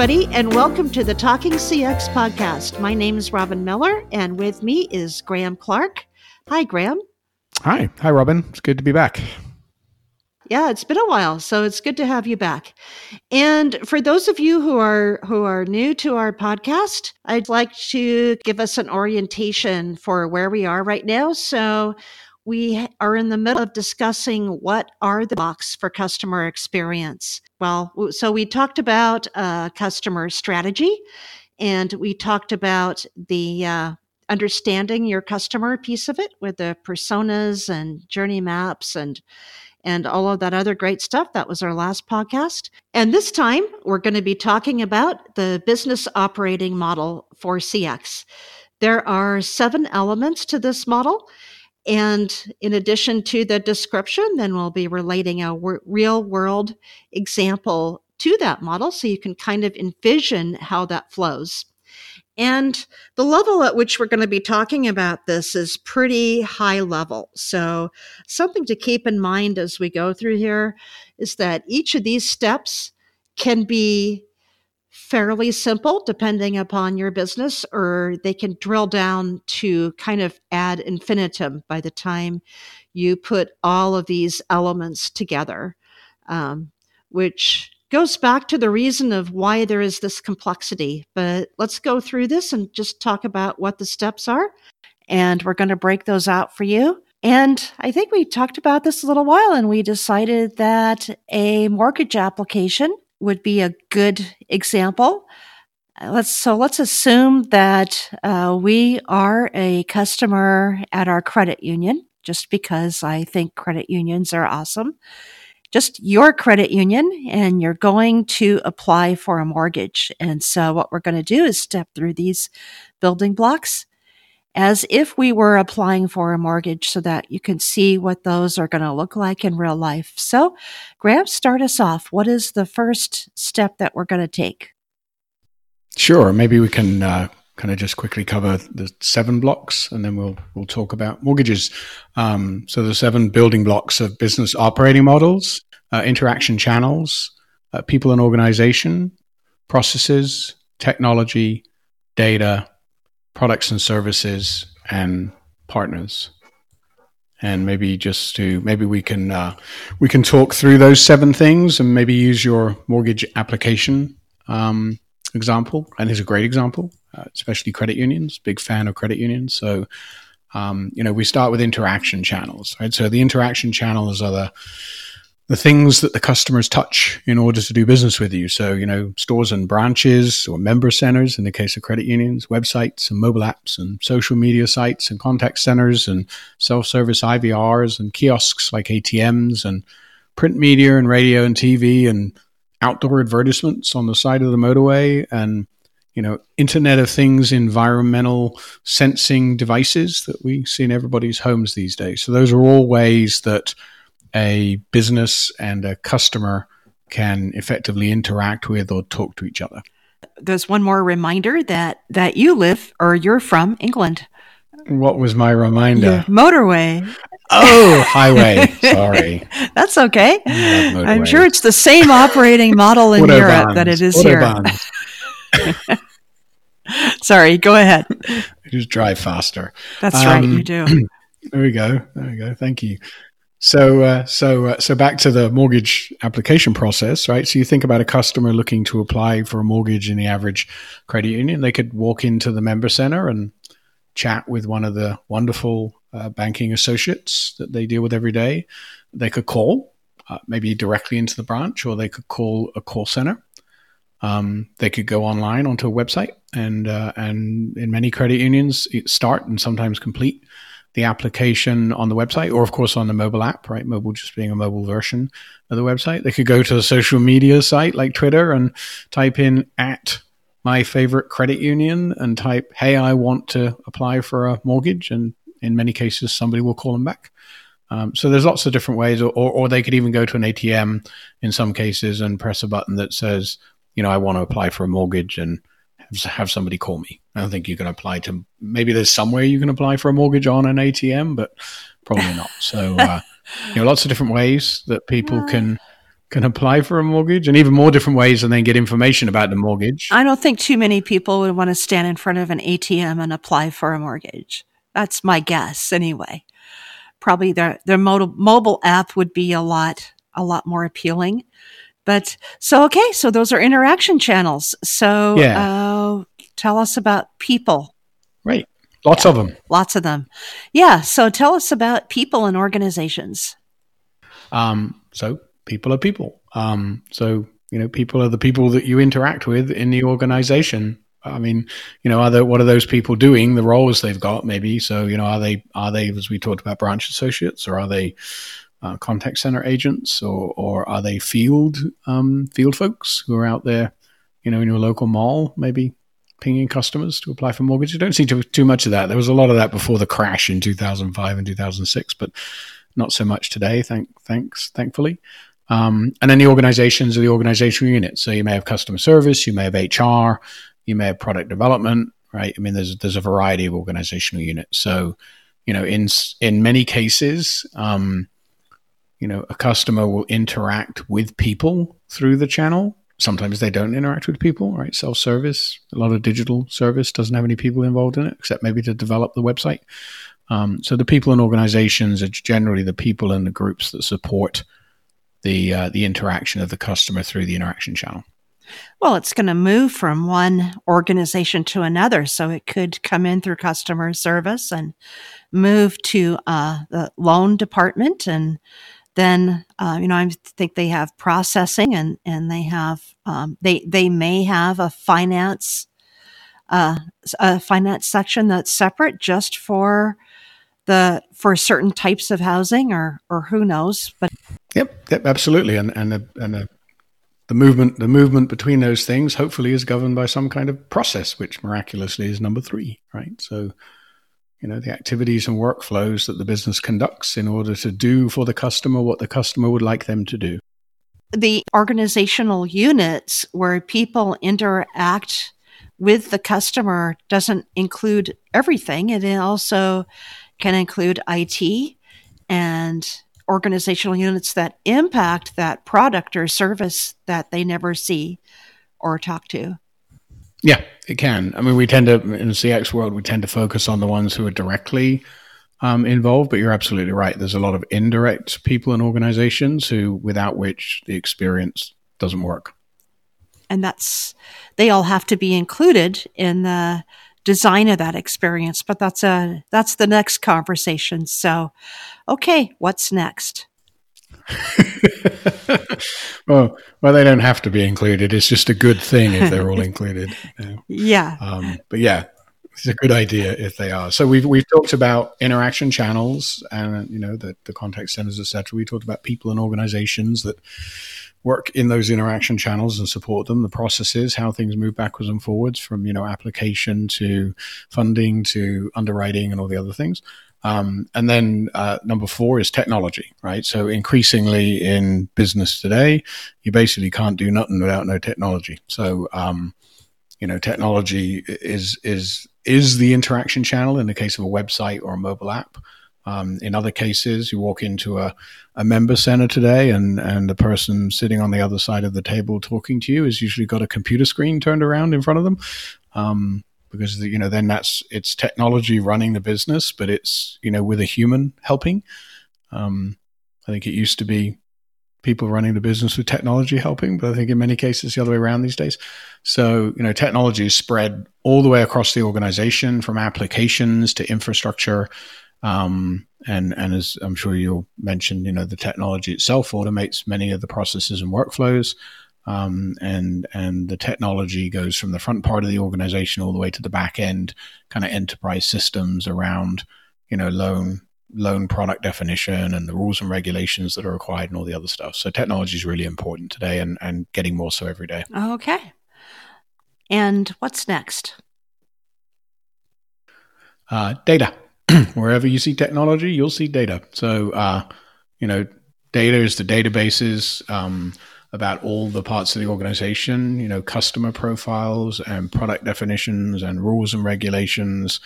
everybody, and welcome to the Talking CX podcast. My name is Robin Miller, and with me is Graham Clark. Hi, Graham. Hi. Hi, Robin. It's good to be back. Yeah, it's been a while, so it's good to have you back. And for those of you who are who are new to our podcast, I'd like to give us an orientation for where we are right now. So we are in the middle of discussing what are the blocks for customer experience. Well, so we talked about uh, customer strategy and we talked about the uh, understanding your customer piece of it with the personas and journey maps and and all of that other great stuff. That was our last podcast. And this time we're going to be talking about the business operating model for CX. There are seven elements to this model. And in addition to the description, then we'll be relating a w- real world example to that model so you can kind of envision how that flows. And the level at which we're going to be talking about this is pretty high level. So, something to keep in mind as we go through here is that each of these steps can be fairly simple depending upon your business, or they can drill down to kind of ad infinitum by the time you put all of these elements together, um, which goes back to the reason of why there is this complexity. But let's go through this and just talk about what the steps are. And we're going to break those out for you. And I think we talked about this a little while and we decided that a mortgage application would be a good example. Uh, let's so let's assume that uh, we are a customer at our credit union, just because I think credit unions are awesome. Just your credit union, and you're going to apply for a mortgage. And so, what we're going to do is step through these building blocks as if we were applying for a mortgage so that you can see what those are going to look like in real life. So, Graham, start us off. What is the first step that we're going to take? Sure. Maybe we can uh, kind of just quickly cover the seven blocks and then we'll, we'll talk about mortgages. Um, so, the seven building blocks of business operating models, uh, interaction channels, uh, people and organization, processes, technology, data, products and services and partners. And maybe just to maybe we can uh, we can talk through those seven things and maybe use your mortgage application um, example. And here's a great example uh, especially credit unions. Big fan of credit unions. So um, you know we start with interaction channels right? So the interaction channels are the the things that the customers touch in order to do business with you. So, you know, stores and branches or member centers in the case of credit unions, websites and mobile apps and social media sites and contact centers and self service IVRs and kiosks like ATMs and print media and radio and TV and outdoor advertisements on the side of the motorway and you know internet of things environmental sensing devices that we see in everybody's homes these days so those are all ways that a business and a customer can effectively interact with or talk to each other. There's one more reminder that that you live or you're from England. What was my reminder? Your motorway. Oh, highway. Sorry. That's okay. I'm sure it's the same operating model in Europe that it is Autobahns. here. Sorry, go ahead. just drive faster. That's um, right, you do. There we go. There we go. Thank you. So, uh, so, uh, so back to the mortgage application process, right? So you think about a customer looking to apply for a mortgage in the average credit union. They could walk into the member center and chat with one of the wonderful uh, banking associates that they deal with every day. They could call, uh, maybe directly into the branch, or they could call a call center. Um, they could go online onto a website, and uh, and in many credit unions, start and sometimes complete the application on the website or of course on the mobile app right? Mobile just being a mobile version of the website. They could go to a social media site like twitter and type in at my favorite credit union and type hey i want to apply for a mortgage. And in many cases somebody will call them back. Um, so there's lots of different ways or, or, or they could even go to an atm in some cases and press a button that says you know i want to apply for a mortgage and have somebody call me. I don't think you can apply to. Maybe there's somewhere you can apply for a mortgage on an ATM, but probably not. So, uh, you know, lots of different ways that people can can apply for a mortgage and even more different ways and then get information about the mortgage. I don't think too many people would want to stand in front of an ATM and apply for a mortgage. That's my guess anyway. Probably their their mobile mobile app would be a lot a lot more appealing. But so okay, so those are interaction channels. So yeah. Uh, tell us about people. Right. Lots yeah, of them. Lots of them. Yeah. So tell us about people and organizations. Um, so people are people. Um, so you know, people are the people that you interact with in the organization. I mean, you know, are there, what are those people doing? The roles they've got, maybe. So, you know, are they are they as we talked about branch associates, or are they uh, contact center agents, or or are they field um, field folks who are out there, you know, in your local mall, maybe pinging customers to apply for mortgages? You don't see too, too much of that. There was a lot of that before the crash in 2005 and 2006, but not so much today. Thank, thanks, thankfully. Um, and then the organizations are the organizational units. So you may have customer service, you may have HR, you may have product development, right? I mean, there's there's a variety of organizational units. So, you know, in in many cases, um, you know, a customer will interact with people through the channel. Sometimes they don't interact with people, right? Self service, a lot of digital service doesn't have any people involved in it, except maybe to develop the website. Um, so the people and organizations are generally the people and the groups that support the uh, the interaction of the customer through the interaction channel. Well, it's going to move from one organization to another, so it could come in through customer service and move to uh, the loan department, and then uh, you know I think they have processing, and and they have um, they they may have a finance uh, a finance section that's separate just for the for certain types of housing or or who knows but yep, yep absolutely. And and the, and the, the movement the movement between those things hopefully is governed by some kind of process which miraculously is number 3 right? So you know the activities and workflows that the business conducts in order to do for the customer what the customer would like them to do the organizational units where people interact with the customer doesn't include everything. It also can include IT and organizational units that impact that product or service that they never see or talk to. Yeah, it can. I mean, we tend to, in the CX world, we tend to focus on the ones who are directly um, involved, but you're absolutely right. There's a lot of indirect people and organizations who, without which the experience doesn't work. And that's, they all have to be included in the design of that experience but that's a that's the next conversation so okay what's next well well they don't have to be included. It's just a good thing if they're all included. You know? yeah. Um, but yeah it's a good idea if they are. So we've we've talked about interaction channels and you know the, the contact centers etc we talked about people and organizations that work in those interaction channels and support them, the processes, how things move backwards and forwards from, you know, application to funding to underwriting and all the other things. Um, and then uh, number four is technology, right? So increasingly in business today, you basically can't do nothing without no technology. So, um, you know, technology is is is the interaction channel in the case of a website or a mobile app. Um, in other cases, you walk into a, a member center today, and, and the person sitting on the other side of the table talking to you has usually got a computer screen turned around in front of them. Um, because you know then that's it's technology running the business, but it's you know with a human helping. Um, I think it used to be people running the business with technology helping, but I think in many cases the other way around these days. So, you know, technology is spread all the way across the organization from applications to infrastructure um, and and as I'm sure you'll mention, you know, the technology itself automates many of the processes and workflows. Um, and and the technology goes from the front part of the organization all the way to the back end, kind of enterprise systems around, you know, loan loan product definition and the rules and regulations that are required and all the other stuff. So technology is really important today and, and getting more so every day. Okay. And what's next? Uh, data. wherever you see technology, you'll see data. So, uh, you know, data is the databases um, about all the parts of the organization, you know, customer profiles and product definitions and rules and regulations,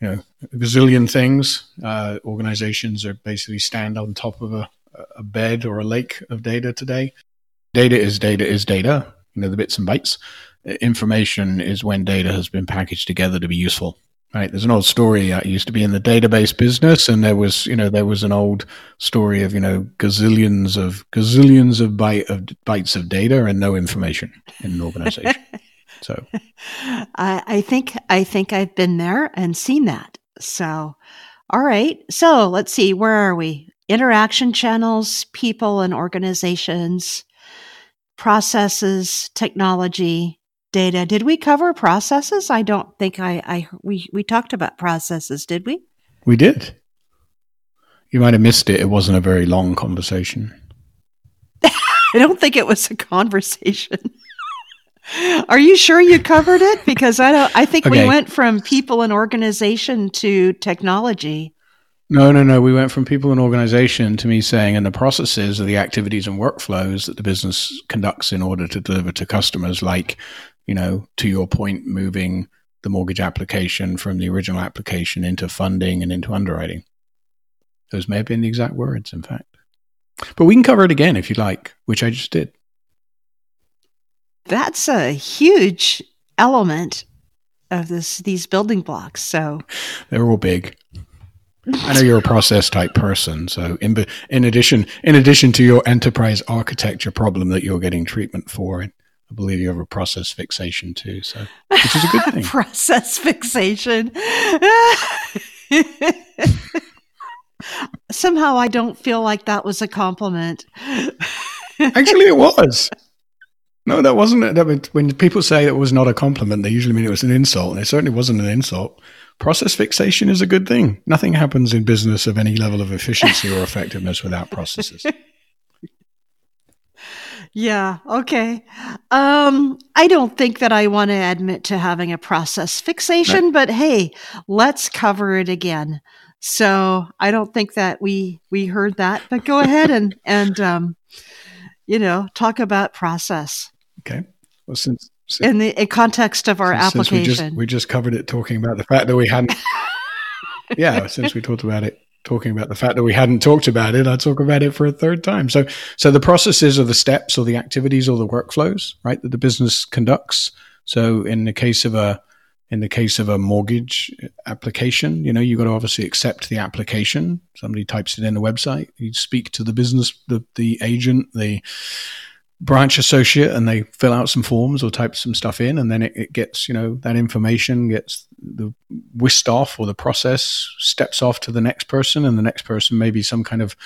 you know, a gazillion things. Uh, organizations are basically stand on top of a, a bed or a lake of data today. Data is data is data, you know, the bits and bytes. Information is when data has been packaged together to be useful. Right. There's an old story. Uh, I used to be in the database business, and there was, you know, there was an old story of, you know, gazillions of gazillions of, byte, of bytes of data and no information in an organization. so, I, I think I think I've been there and seen that. So, all right. So let's see. Where are we? Interaction channels, people and organizations, processes, technology, data. Did we cover processes? I don't think I, I we we talked about processes, did we? We did. You might have missed it. It wasn't a very long conversation. I don't think it was a conversation. Are you sure you covered it? Because I don't. I think okay. we went from people and organization to technology. No, no, no. We went from people and organization to me saying, and the processes are the activities and workflows that the business conducts in order to deliver to customers, like you know, to your point, moving the mortgage application from the original application into funding and into underwriting. Those may have been the exact words, in fact. But we can cover it again if you like, which I just did. That's a huge element of this these building blocks. So they're all big. I know you're a process type person, so in in addition in addition to your enterprise architecture problem that you're getting treatment for, I believe you have a process fixation too, so which is a good thing. process fixation. Somehow I don't feel like that was a compliment. Actually, it was. No, that wasn't. I mean, when people say it was not a compliment, they usually mean it was an insult, and it certainly wasn't an insult. Process fixation is a good thing. Nothing happens in business of any level of efficiency or effectiveness without processes. Yeah. Okay. Um, I don't think that I want to admit to having a process fixation, but hey, let's cover it again. So I don't think that we we heard that, but go ahead and and um, you know talk about process. Okay. Well, since, since in the in context of our since, application, since we just we just covered it talking about the fact that we hadn't. yeah, since we talked about it talking about the fact that we hadn't talked about it, I talk about it for a third time. So, so the processes are the steps or the activities or the workflows, right, that the business conducts. So, in the case of a in the case of a mortgage application, you know, you've got to obviously accept the application. Somebody types it in the website. You speak to the business, the, the agent, the branch associate and they fill out some forms or type some stuff in and then it, it, gets you know that information gets the whisked off or the process steps off to the next person and the next person may be some kind of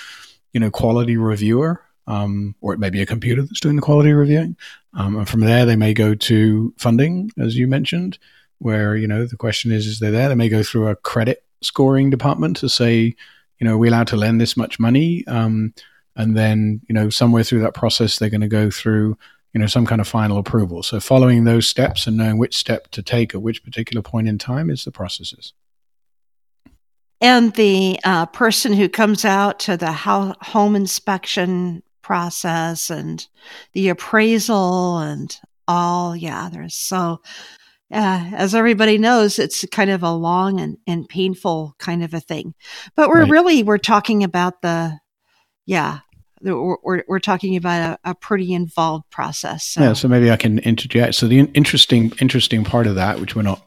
you know quality reviewer um, or it may be a computer that's doing the quality reviewing. Um, and from there they may go to funding as you mentioned where you know the question is is they there? They may go through a credit scoring department to say you know are we allowed to lend this much money? Um, and then you know somewhere through that process they're going to go through you know some kind of final approval. So following those steps and knowing which step to take at which particular point in time is the processes. And the uh, person who comes out to the home inspection process and the appraisal and all yeah there's so uh, as everybody knows it's kind of a long and, and painful kind of a thing. But we're right. really we're talking about the yeah we're, we're talking about a, a pretty involved process. So. Yeah, so maybe I can interject. So the interesting interesting part of that, which we're not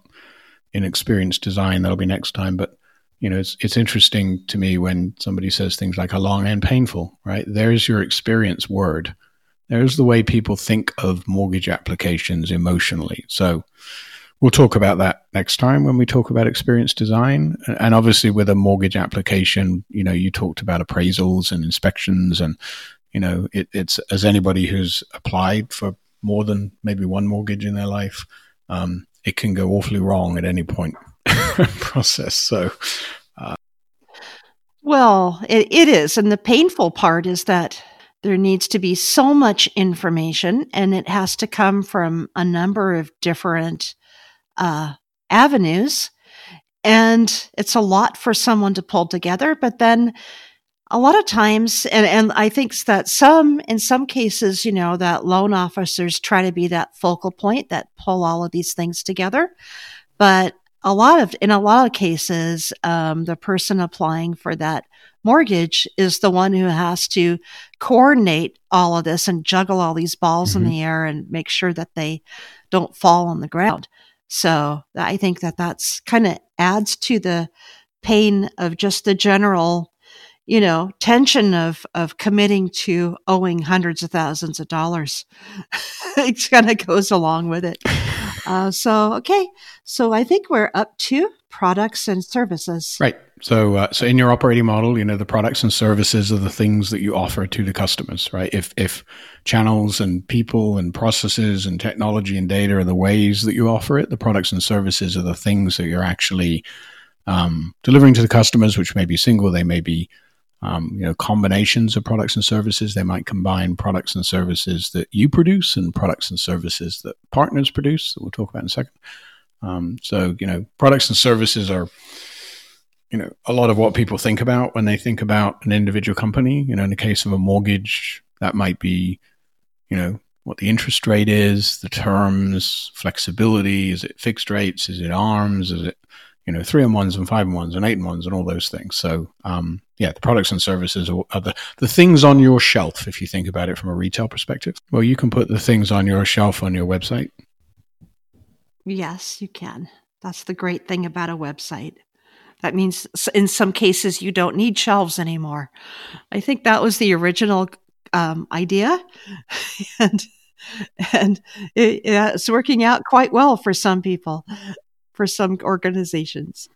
in experienced design, that'll be next time. But you know, it's it's interesting to me when somebody says things like "a long and painful." Right there's your experience word. There's the way people think of mortgage applications emotionally. So We'll talk about that next time when we talk about experience design. And obviously, with a mortgage application, you know, you talked about appraisals and inspections, and you know, it, it's as anybody who's applied for more than maybe one mortgage in their life, um, it can go awfully wrong at any point process. So, uh, well, it, it is, and the painful part is that there needs to be so much information, and it has to come from a number of different uh, avenues. And it's a lot for someone to pull together. But then a lot of times, and, and I think that some, in some cases, you know, that loan officers try to be that focal point that pull all of these things together. But a lot of, in a lot of cases, um, the person applying for that mortgage is the one who has to coordinate all of this and juggle all these balls mm-hmm. in the air and make sure that they don't fall on the ground. So I think that that's kind of adds to the pain of just the general, you know, tension of of committing to owing hundreds of thousands of dollars. it kind of goes along with it. Uh, so okay, so I think we're up to products and services. Right. So, uh, so in your operating model, you know, the products and services are the things that you offer to the customers, right? If, if channels and people and processes and technology and data are the ways that you offer it, the products and services are the things that you're actually um, delivering to the customers, which may be single, they may be, um, you know, combinations of products and services. They might combine products and services that you produce and products and services that partners produce that we'll talk about in a second. Um, so, you know, products and services are, you know, a lot of what people think about when they think about an individual company. You know, in the case of a mortgage, that might be, you know, what the interest rate is, the terms, flexibility. Is it fixed rates? Is it arms? Is it, you know, three and ones and five and ones and eight and ones and all those things. So, um, yeah, the products and services are, are, the, the things on your shelf, if you think about it from a retail perspective. Well, you can put the things on your shelf on your website Yes, you can. That's the great thing about a website. That means in some cases you don't need shelves anymore. I think that was the original um, idea, and and it, it's working out quite well for some people, for some organizations.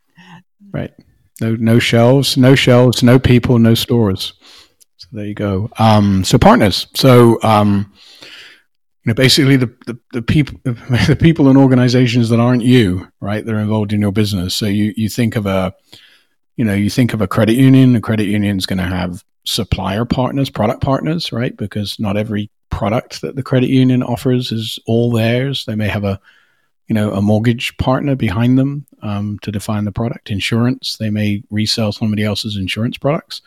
Right. No, no shelves, no shelves, no people, no stores. So there you go. Um, so partners. So um, you know, basically the, the, the people, the people and organizations that aren't you, right? They're involved in your business. So you, you think of a, you know, you think of a credit union, a credit union is going to have supplier partners, product partners, right? Because not every product that the credit union offers is all theirs. They may have a, you know, a mortgage partner behind them um, to define the product. Insurance, they may resell somebody else's insurance products.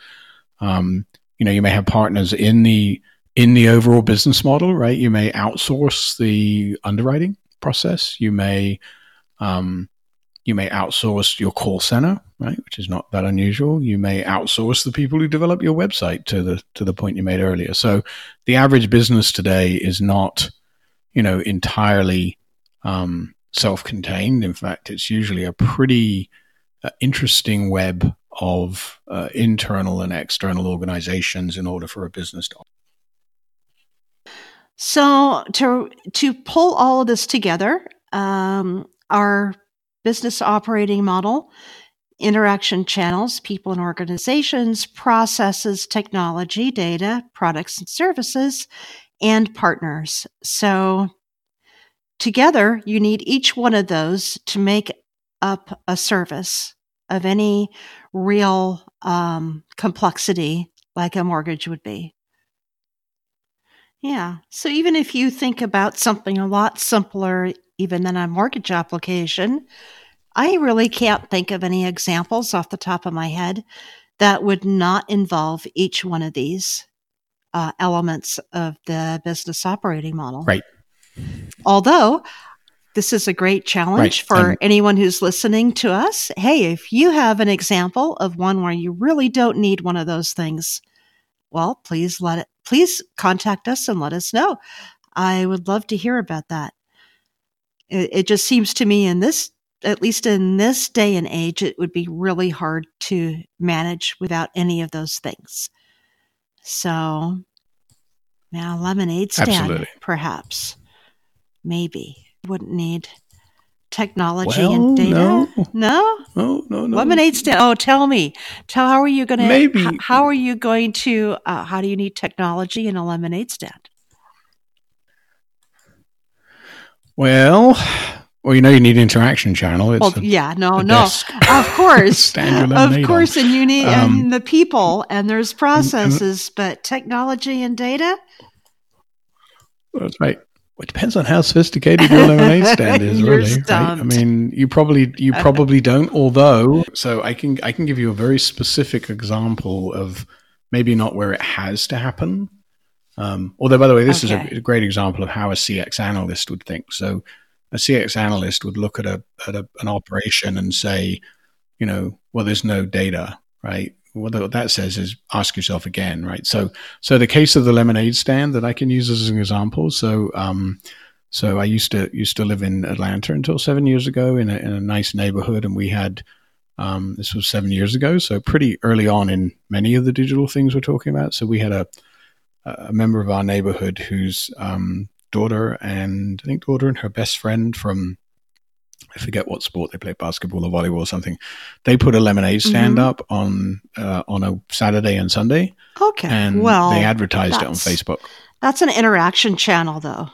Um, you know, you may have partners in the in the overall business model, right? You may outsource the underwriting process. You may um, you may outsource your call center, right, which is not that unusual. You may outsource the people who develop your website to the to the point you made earlier. So the average business today is not, you know, entirely um, self-contained. In fact, it's usually a pretty uh, interesting web of uh, internal and external organizations in order for a business to so to to pull all of this together, um, our business operating model, interaction channels, people and organizations, processes, technology, data, products and services, and partners. So together, you need each one of those to make up a service of any real um, complexity like a mortgage would be. Yeah. So even if you think about something a lot simpler, even than a mortgage application, I really can't think of any examples off the top of my head that would not involve each one of these uh, elements of the business operating model. Right. Although this is a great challenge right. for um, anyone who's listening to us. Hey, if you have an example of one where you really don't need one of those things, well, please let it, please contact us and let us know. I would love to hear about that. It, it just seems to me in this, at least in this day and age, it would be really hard to manage without any of those things. So, now lemonade stand, Absolutely. perhaps, maybe wouldn't need technology well, and data? No. No? No, no, no. Lemonade stand. Oh, tell me. Tell how are you going to Maybe. H- how are you going to uh, how do you need technology in a lemonade stand? Well, well, you know, you need interaction channel. It's well, a, yeah, no, no, of course, of course, on. and you need um, and the people, and there's processes, and, and, but technology and data. That's right. Well, it depends on how sophisticated your lemonade stand is, really. Right? I mean, you probably you probably don't. Although, so I can I can give you a very specific example of maybe not where it has to happen. Um, although, by the way, this okay. is a, a, great example of how a CX analyst would think. So, a CX analyst would look at a at a, an operation and say, you know, well, there's no data, right? What that says is ask yourself again, right? So, so the case of the lemonade stand that I can use as an example. So, um, so I used to used to live in Atlanta until seven years ago in a, in a nice neighborhood, and we had um, this was seven years ago, so pretty early on in many of the digital things we're talking about. So we had a a member of our neighborhood whose um, daughter and I think daughter and her best friend from I forget what sport they play, basketball or volleyball or something. They put a lemonade stand mm-hmm. up on uh, on a Saturday and Sunday. Okay, and well, they advertised it on Facebook. That's an interaction channel, though.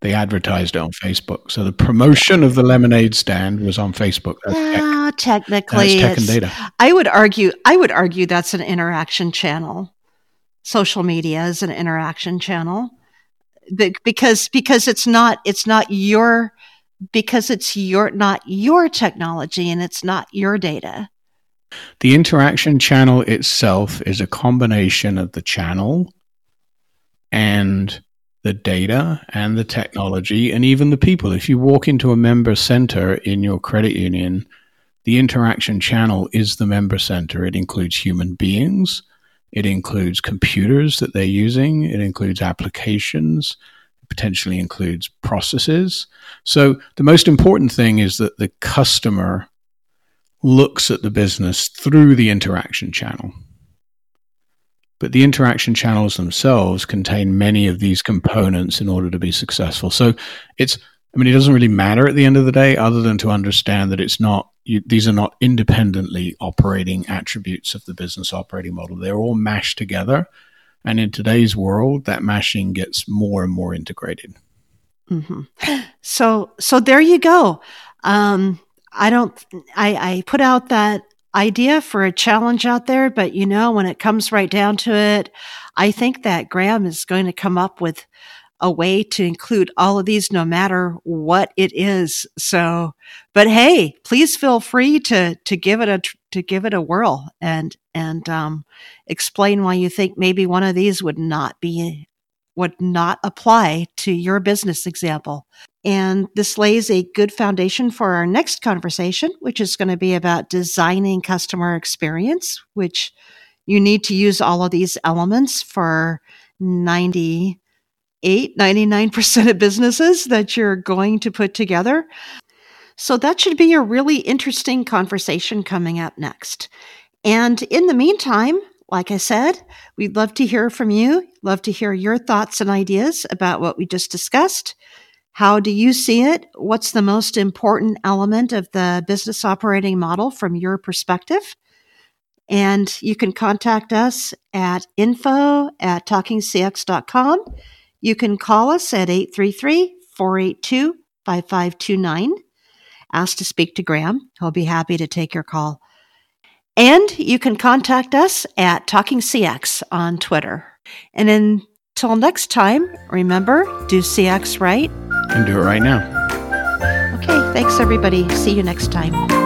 They advertised it on Facebook, so the promotion of the lemonade stand was on Facebook. That's yeah, tech. technically, that's tech and data. I would argue. I would argue that's an interaction channel. Social media is an interaction channel because because it's not it's not your because it's your not your technology and it's not your data. The interaction channel itself is a combination of the channel and the data and the technology and even the people. If you walk into a member center in your credit union, the interaction channel is the member center. It includes human beings, it includes computers that they're using, it includes applications, potentially includes processes. So the most important thing is that the customer looks at the business through the interaction channel. But the interaction channels themselves contain many of these components in order to be successful. So it's, I mean, it doesn't really matter at the end of the day, other than to understand that it's not, you, these are not independently operating attributes of the business operating model. They're all mashed together and in today's world, that mashing gets more and more integrated. Mm-hmm. So, so there you go. Um, I don't. I, I put out that idea for a challenge out there, but you know, when it comes right down to it, I think that Graham is going to come up with a way to include all of these no matter what it is. So, but hey, please feel free to to give it a to give it a whirl and and um, explain why you think maybe one of these would not be would not apply to your business example. And this lays a good foundation for our next conversation, which is going to be about designing customer experience, which you need to use all of these elements for 90 Eight ninety nine 99% of businesses that you're going to put together. So that should be a really interesting conversation coming up next. And in the meantime, like I said, we'd love to hear from you, love to hear your thoughts and ideas about what we just discussed. How do you see it? What's the most important element of the business operating model from your perspective? And you can contact us at info at talkingcx.com. You can call us at 833 482 5529. Ask to speak to Graham. He'll be happy to take your call. And you can contact us at Talking CX on Twitter. And until next time, remember do CX right and do it right now. Okay, thanks everybody. See you next time.